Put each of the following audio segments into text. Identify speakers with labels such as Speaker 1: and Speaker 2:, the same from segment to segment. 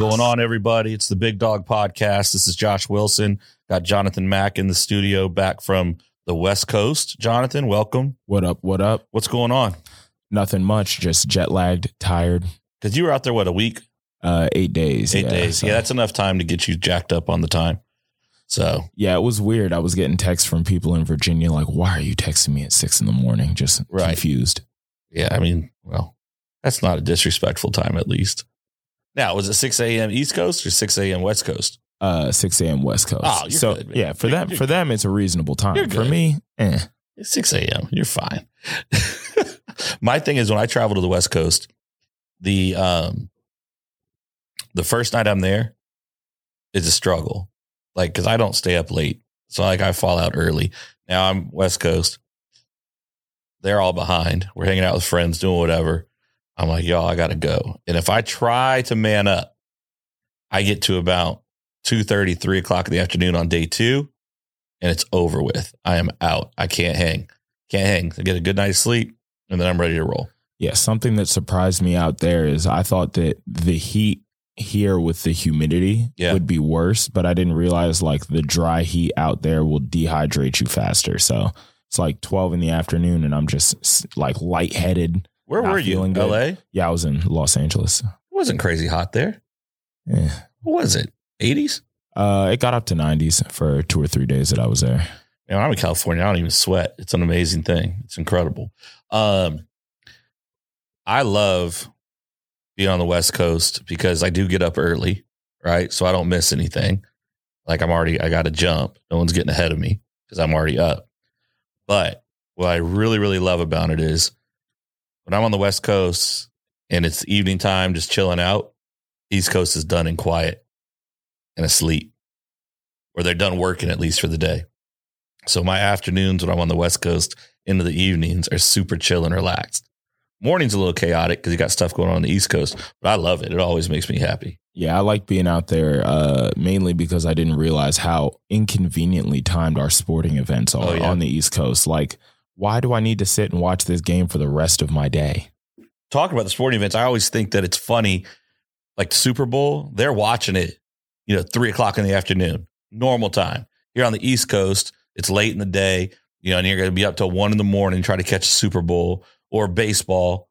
Speaker 1: Going on, everybody? It's the Big Dog Podcast. This is Josh Wilson. Got Jonathan Mack in the studio back from the West Coast. Jonathan, welcome.
Speaker 2: What up? What up?
Speaker 1: What's going on?
Speaker 2: Nothing much. Just jet lagged, tired.
Speaker 1: Because you were out there, what, a week?
Speaker 2: Uh, eight days.
Speaker 1: Eight
Speaker 2: yeah,
Speaker 1: days.
Speaker 2: so-
Speaker 1: Yeah, that's enough time to get you jacked up on the time. So,
Speaker 2: yeah. It was weird. I was getting texts from people in Virginia like, "Why are you texting me at six in the morning?" Just
Speaker 1: Right.
Speaker 2: confused.
Speaker 1: yeah, I mean, well, that's not a disrespectful time, at least. Now, was it 6 a.m. East Coast or 6 a.m. West Coast?
Speaker 2: Uh, six a.m. West Coast.
Speaker 1: Oh,
Speaker 2: so
Speaker 1: good,
Speaker 2: yeah, for
Speaker 1: You're-
Speaker 2: them,
Speaker 1: you're
Speaker 2: for them, it's a reasonable time. For me, eh.
Speaker 1: It's 6 a.m. You're fine. My thing is when I travel to the West Coast, the um the first night I'm there is a struggle. Like, cause I don't stay up late. So like I fall out early. Now I'm West Coast. They're all behind. We're hanging out with friends, doing whatever. I'm like, y'all, I gotta go. And if I try to man up, I get to about 2 3 o'clock in the afternoon on day two, and it's over with. I am out. I can't hang. Can't hang. I get a good night's sleep, and then I'm ready to roll.
Speaker 2: Yeah, something that surprised me out there is I thought that the heat here with the humidity
Speaker 1: Yeah.
Speaker 2: would be worse, but I didn't realize like the dry heat out there will dehydrate you faster. So it's like 12 in the afternoon and I'm just like lightheaded.
Speaker 1: Where were you?
Speaker 2: good.
Speaker 1: LA?
Speaker 2: Yeah, I was in Los Angeles.
Speaker 1: It wasn't crazy hot there.
Speaker 2: Yeah.
Speaker 1: What was it? 80s?
Speaker 2: Uh, it got up to 90s for two or three days that I was there.
Speaker 1: Man, I'm in California. I don't even sweat. It's an amazing thing. It's incredible. Um, I love being on the West Coast because I do get up early, right? So I don't miss anything. Like I'm already, I got to jump. No one's getting ahead of me because I'm already up. But what I really, really love about it is when I'm on the West Coast and it's evening time, just chilling out, East Coast is done and quiet and asleep, or they're done working at least for the day. So my afternoons when I'm on the West Coast into the evenings are super chill and relaxed. Morning's a little chaotic because you got stuff going on on the East Coast, but I love it. It always makes me happy.
Speaker 2: Yeah, I like being out there uh, mainly because I didn't realize how inconveniently timed our sporting events are
Speaker 1: Oh, yeah.
Speaker 2: on the East Coast. Like, why do I need to sit and watch this game for the rest of my day?
Speaker 1: Talking about the sporting events, I always think that it's funny. Like the Super Bowl, they're watching it, you know, three o'clock in the afternoon, normal time. Here on the East Coast, it's late in the day, you know, and you're going to be up till one in the morning trying to catch the Super Bowl or baseball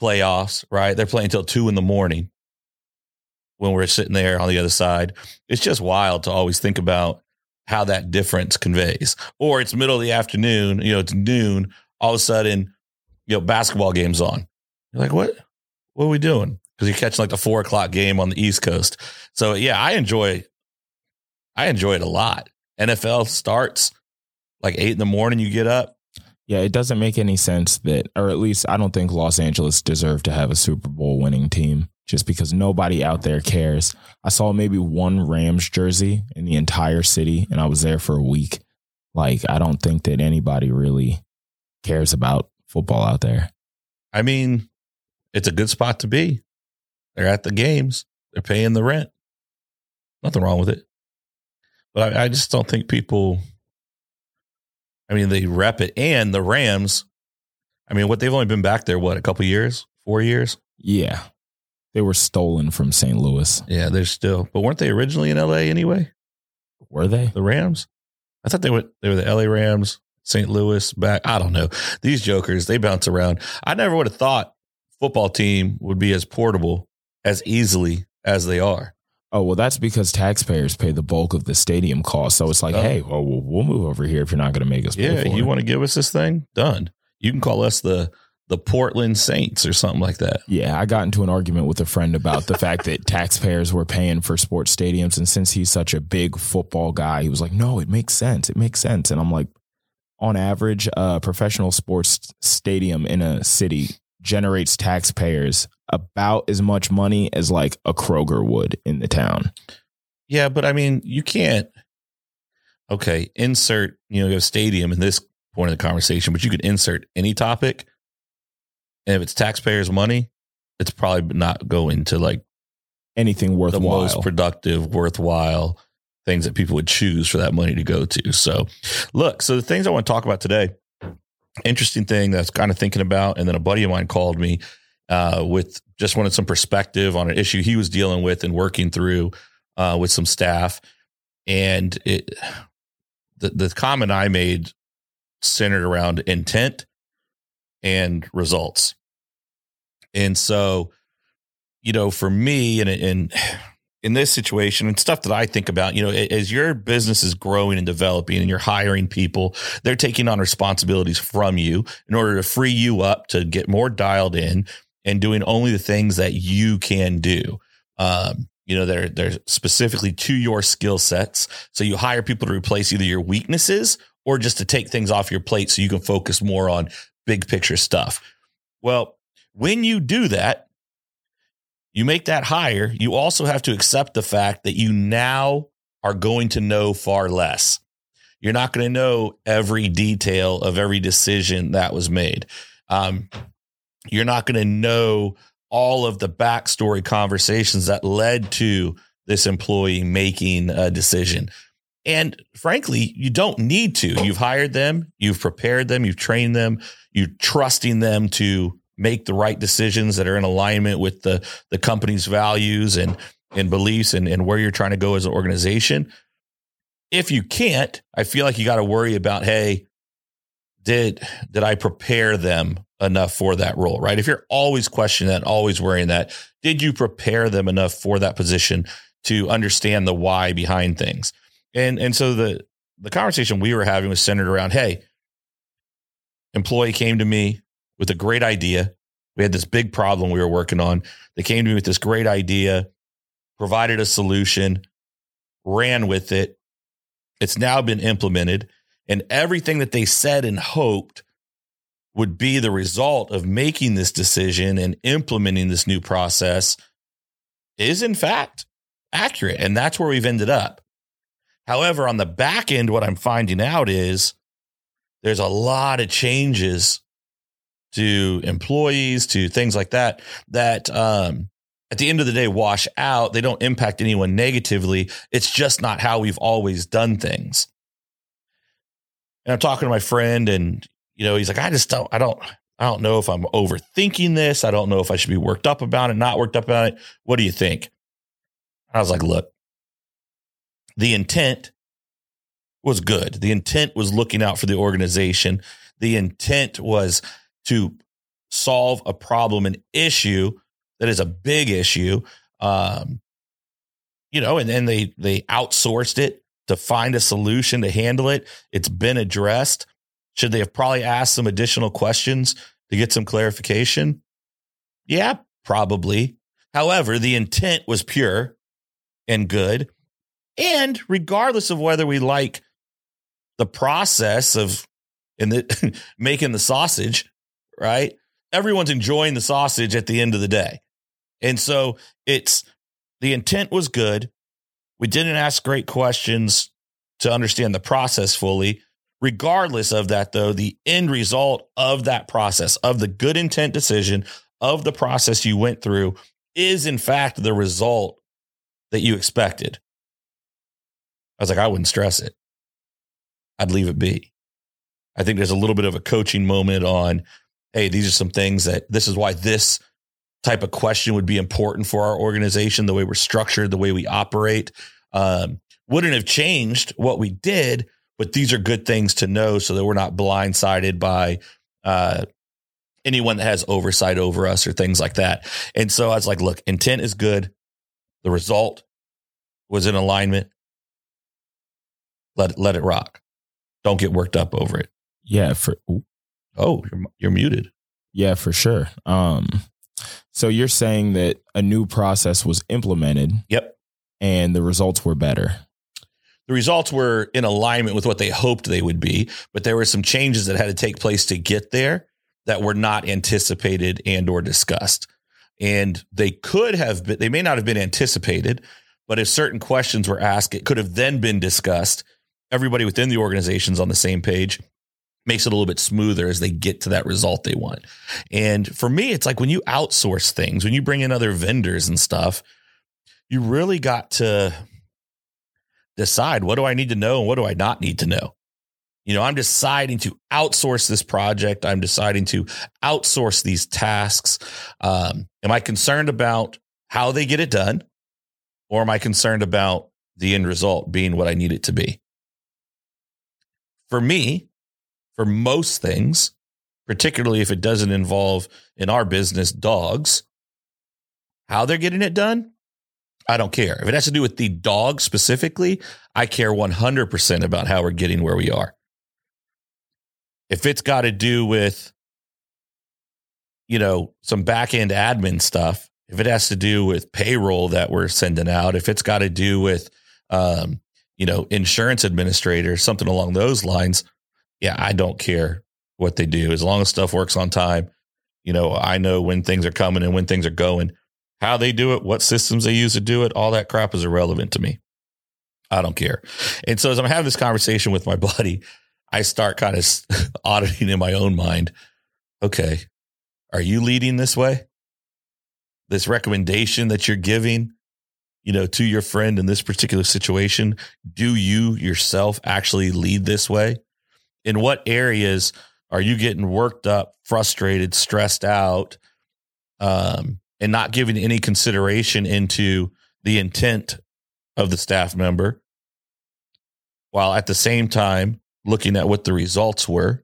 Speaker 1: playoffs, right? They're playing till two in the morning when we're sitting there on the other side. It's just wild to always think about how that difference conveys. Or it's middle of the afternoon, you know, it's noon, all of a sudden, you know, basketball game's on. You're like, what? What are we doing? Because you're catching like the four o'clock game on the East Coast. So yeah, I enjoy I enjoy it a lot. NFL starts like eight in the morning, you get up.
Speaker 2: Yeah, it doesn't make any sense that, or at least I don't think Los Angeles deserved to have a Super Bowl winning team just because nobody out there cares. I saw maybe one Rams jersey in the entire city and I was there for a week. Like, I don't think that anybody really cares about football out there.
Speaker 1: I mean, it's a good spot to be. They're at the games. They're paying the rent. Nothing wrong with it. But I, I just don't think people. I mean, they rep it, and the Rams. I mean, what they've only been back there what a couple years, four years.
Speaker 2: Yeah. They were stolen from St. Louis.
Speaker 1: Yeah, they're still. But weren't they originally in L.A. anyway?
Speaker 2: Were they?
Speaker 1: The Rams. I thought they were. They were the L.A. Rams, St. Louis back. I don't know. These jokers, they bounce around. I never would have thought football team would be as portable as easily as they are.
Speaker 2: Oh, well, that's because taxpayers pay the bulk of the stadium cost. So it's like,
Speaker 1: Oh.
Speaker 2: hey, well, we'll we'll move over here if you're not going to make us
Speaker 1: Yeah, you want to give us this thing? Done. You can call us the the Portland Saints or something like that.
Speaker 2: Yeah, I got into an argument with a friend about the fact that taxpayers were paying for sports stadiums. And since he's such a big football guy, he was like, no, it makes sense. It makes sense. And I'm like, on average, a professional sports stadium in a city generates taxpayers about as much money as like a Kroger would in the town.
Speaker 1: Yeah, but I mean, you can't. Okay, insert you know a stadium in this point of the conversation, but you could insert any topic, and if it's taxpayers' money, it's probably not going to like
Speaker 2: Anything
Speaker 1: the
Speaker 2: worthwhile.
Speaker 1: most productive, worthwhile things that people would choose for that money to go to. So, look, so the things I want to talk about today, interesting thing that's kind of thinking about, and then a buddy of mine called me uh, with just wanted some perspective on an issue he was dealing with and working through uh, with some staff. And it, the, the comment I made centered around intent and results. And so, you know, for me, and in in this situation and stuff that I think about, you know, as your business is growing and developing and you're hiring people, they're taking on responsibilities from you in order to free you up to get more dialed in and doing only the things that you can do. Um, you know, they're they're specifically to your skill sets. So you hire people to replace either your weaknesses or just to take things off your plate so you can focus more on big picture stuff. Well, when you do that, you make that hire, you also have to accept the fact that you now are going to know far less. You're not going to know every detail of every decision that was made. Um, you're not going to know all of the backstory conversations that led to this employee making a decision. And frankly, you don't need to. You've hired them, you've prepared them, you've trained them, you're trusting them to make the right decisions that are in alignment with the the company's values and and beliefs and, and where you're trying to go as an organization. If you can't, I feel like you got to worry about, hey, did did I prepare them enough for that role? Right. If you're always questioning that, always worrying that, did you prepare them enough for that position to understand the why behind things? And and so the the conversation we were having was centered around, hey, employee came to me with a great idea. We had this big problem we were working on. They came to me with this great idea, provided a solution, ran with it. It's now been implemented. And everything that they said and hoped would be the result of making this decision and implementing this new process is, in fact, accurate. And that's where we've ended up. However, on the back end, what I'm finding out is there's a lot of changes to employees, to things like that, that um, at the end of the day wash out. They don't impact anyone negatively. It's just not how we've always done things. And I'm talking to my friend, and you know, he's like, I just don't, I don't, I don't know if I'm overthinking this. I don't know if I should be worked up about it, not worked up about it. What do you think? I was like, look, the intent was good. The intent was looking out for the organization. The intent was to solve a problem, an issue that is a big issue. Um, you know, and then they they outsourced it to find a solution to handle it. It's been addressed. Should they have probably asked some additional questions to get some clarification? Yeah, probably. However, the intent was pure and good. And regardless of whether we like the process of in the making the sausage, right? Everyone's enjoying the sausage at the end of the day. And so it's the intent was good. We didn't ask great questions to understand the process fully. Regardless of that, though, the end result of that process, of the good intent decision, of the process you went through, is in fact the result that you expected. Was like, I wouldn't stress it. I'd leave it be. I think there's a little bit of a coaching moment on hey, these are some things that this is why this type of question would be important for our organization, the way we're structured, the way we operate. Um, wouldn't have changed what we did, but these are good things to know so that we're not blindsided by uh, anyone that has oversight over us or things like that. And so I was like, look, intent is good. The result was in alignment. Let it, let it rock. Don't get worked up over it.
Speaker 2: Yeah. For
Speaker 1: Oh, you're, you're muted.
Speaker 2: Yeah, for sure. Um, so you're saying that a new process was implemented.
Speaker 1: Yep.
Speaker 2: And the results were better.
Speaker 1: The results were in alignment with what they hoped they would be, but there were some changes that had to take place to get there that were not anticipated and or discussed. And they could have been, they may not have been anticipated, but if certain questions were asked, it could have then been discussed. Everybody within the organization's on the same page makes it a little bit smoother as they get to that result they want. And for me, it's like when you outsource things, when you bring in other vendors and stuff, you really got to decide what do I need to know and what do I not need to know. You know, I'm deciding to outsource this project. I'm deciding to outsource these tasks. Um, am I concerned about how they get it done? Or am I concerned about the end result being what I need it to be? For me, for most things, particularly if it doesn't involve in our business dogs, how they're getting it done, I don't care. If it has to do with the dog specifically, I care 100% about how we're getting where we are. If it's got to do with, you know, some back end admin stuff, if it has to do with payroll that we're sending out, if it's got to do with, um, you know, insurance administrator, something along those lines, yeah, I don't care what they do as long as stuff works on time. You know, I know when things are coming and when things are going. How they do it, what systems they use to do it, all that crap is irrelevant to me. I don't care. And so as I'm having this conversation with my buddy, I start kind of auditing in my own mind. Okay, are you leading this way? This recommendation that you're giving, you know, to your friend in this particular situation, do you yourself actually lead this way? In what areas are you getting worked up, frustrated, stressed out, um, and not giving any consideration into the intent of the staff member, while at the same time looking at what the results were?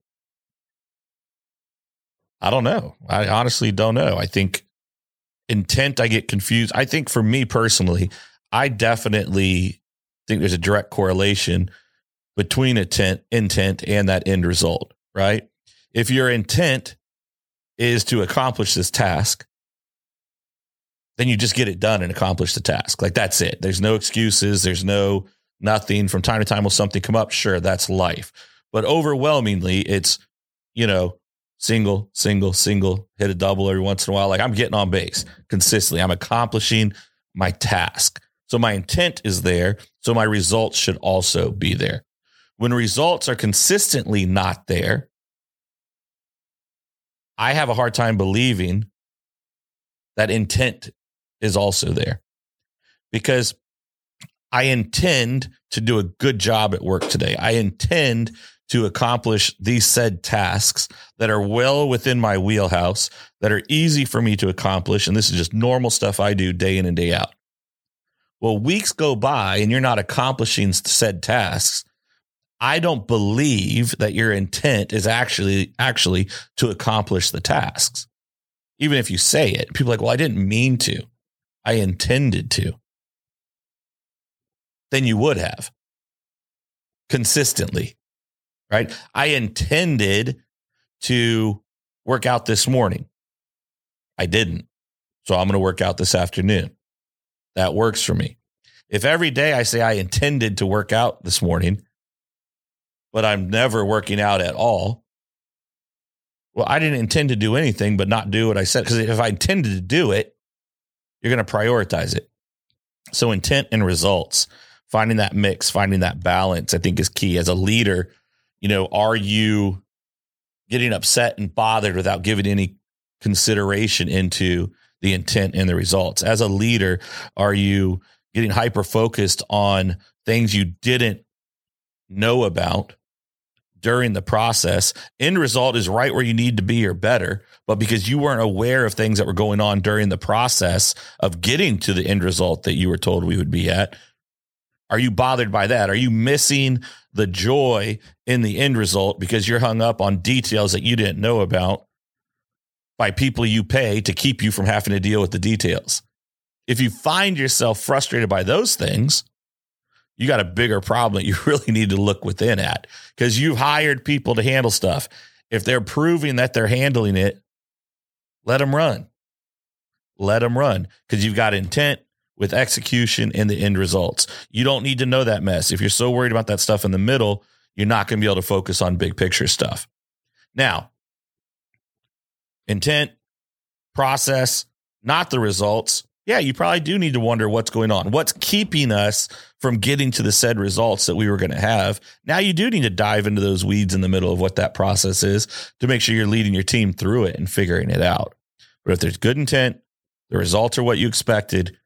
Speaker 1: I don't know. I honestly don't know. I think intent, I get confused. I think for me personally, I definitely think there's a direct correlation between intent, intent and that end result, right? if your intent is to accomplish this task, then you just get it done and accomplish the task. Like that's it. There's no excuses. There's no nothing. From time to time, will something come up? Sure, that's life. But overwhelmingly, it's, you know, single, single, single, hit a double every once in a while. Like I'm getting on base consistently. I'm accomplishing my task. So my intent is there. So my results should also be there. When results are consistently not there, I have a hard time believing that intent is also there because I intend to do a good job at work today. I intend to accomplish these said tasks that are well within my wheelhouse, that are easy for me to accomplish. And this is just normal stuff I do day in and day out. Well, weeks go by and you're not accomplishing said tasks. I don't believe that your intent is actually actually to accomplish the tasks. Even if you say it, people are like, well, I didn't mean to. I intended to. Then you would have consistently, right? I intended to work out this morning. I didn't. So I'm going to work out this afternoon. That works for me. If every day I say I intended to work out this morning, but I'm never working out at all. Well, I didn't intend to do anything but not do what I said. Because if I intended to do it, you're going to prioritize it. So, intent and results, finding that mix, finding that balance, I think is key. As a leader, you know, are you getting upset and bothered without giving any consideration into the intent and the results? As a leader, are you getting hyper focused on things you didn't know about during the process. End result is right where you need to be or better. But because you weren't aware of things that were going on during the process of getting to the end result that you were told we would be at, are you bothered by that? Are you missing the joy in the end result because you're hung up on details that you didn't know about by people you pay to keep you from having to deal with the details? If you find yourself frustrated by those things, you got a bigger problem that you really need to look within at because you've hired people to handle stuff. If they're proving that they're handling it, let them run. Let them run because you've got intent with execution and the end results. You don't need to know that mess. If you're so worried about that stuff in the middle, you're not going to be able to focus on big picture stuff. Now, intent, process, not the results yeah, you probably do need to wonder what's going on. What's keeping us from getting to the said results that we were going to have? Now you do need to dive into those weeds in the middle of what that process is to make sure you're leading your team through it and figuring it out. But if there's good intent, the results are what you expected.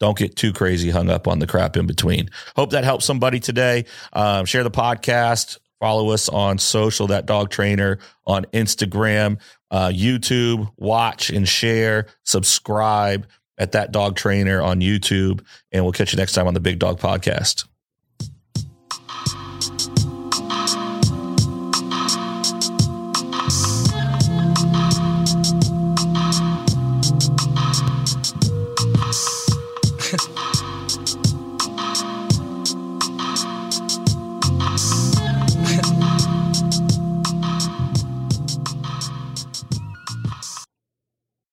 Speaker 1: Don't get too crazy hung up on the crap in between. Hope that helps somebody today. Um, share the podcast Follow us on social, that dog trainer on Instagram, uh, YouTube, watch and share, subscribe at that dog trainer on YouTube. And we'll catch you next time on the Big Dog Podcast.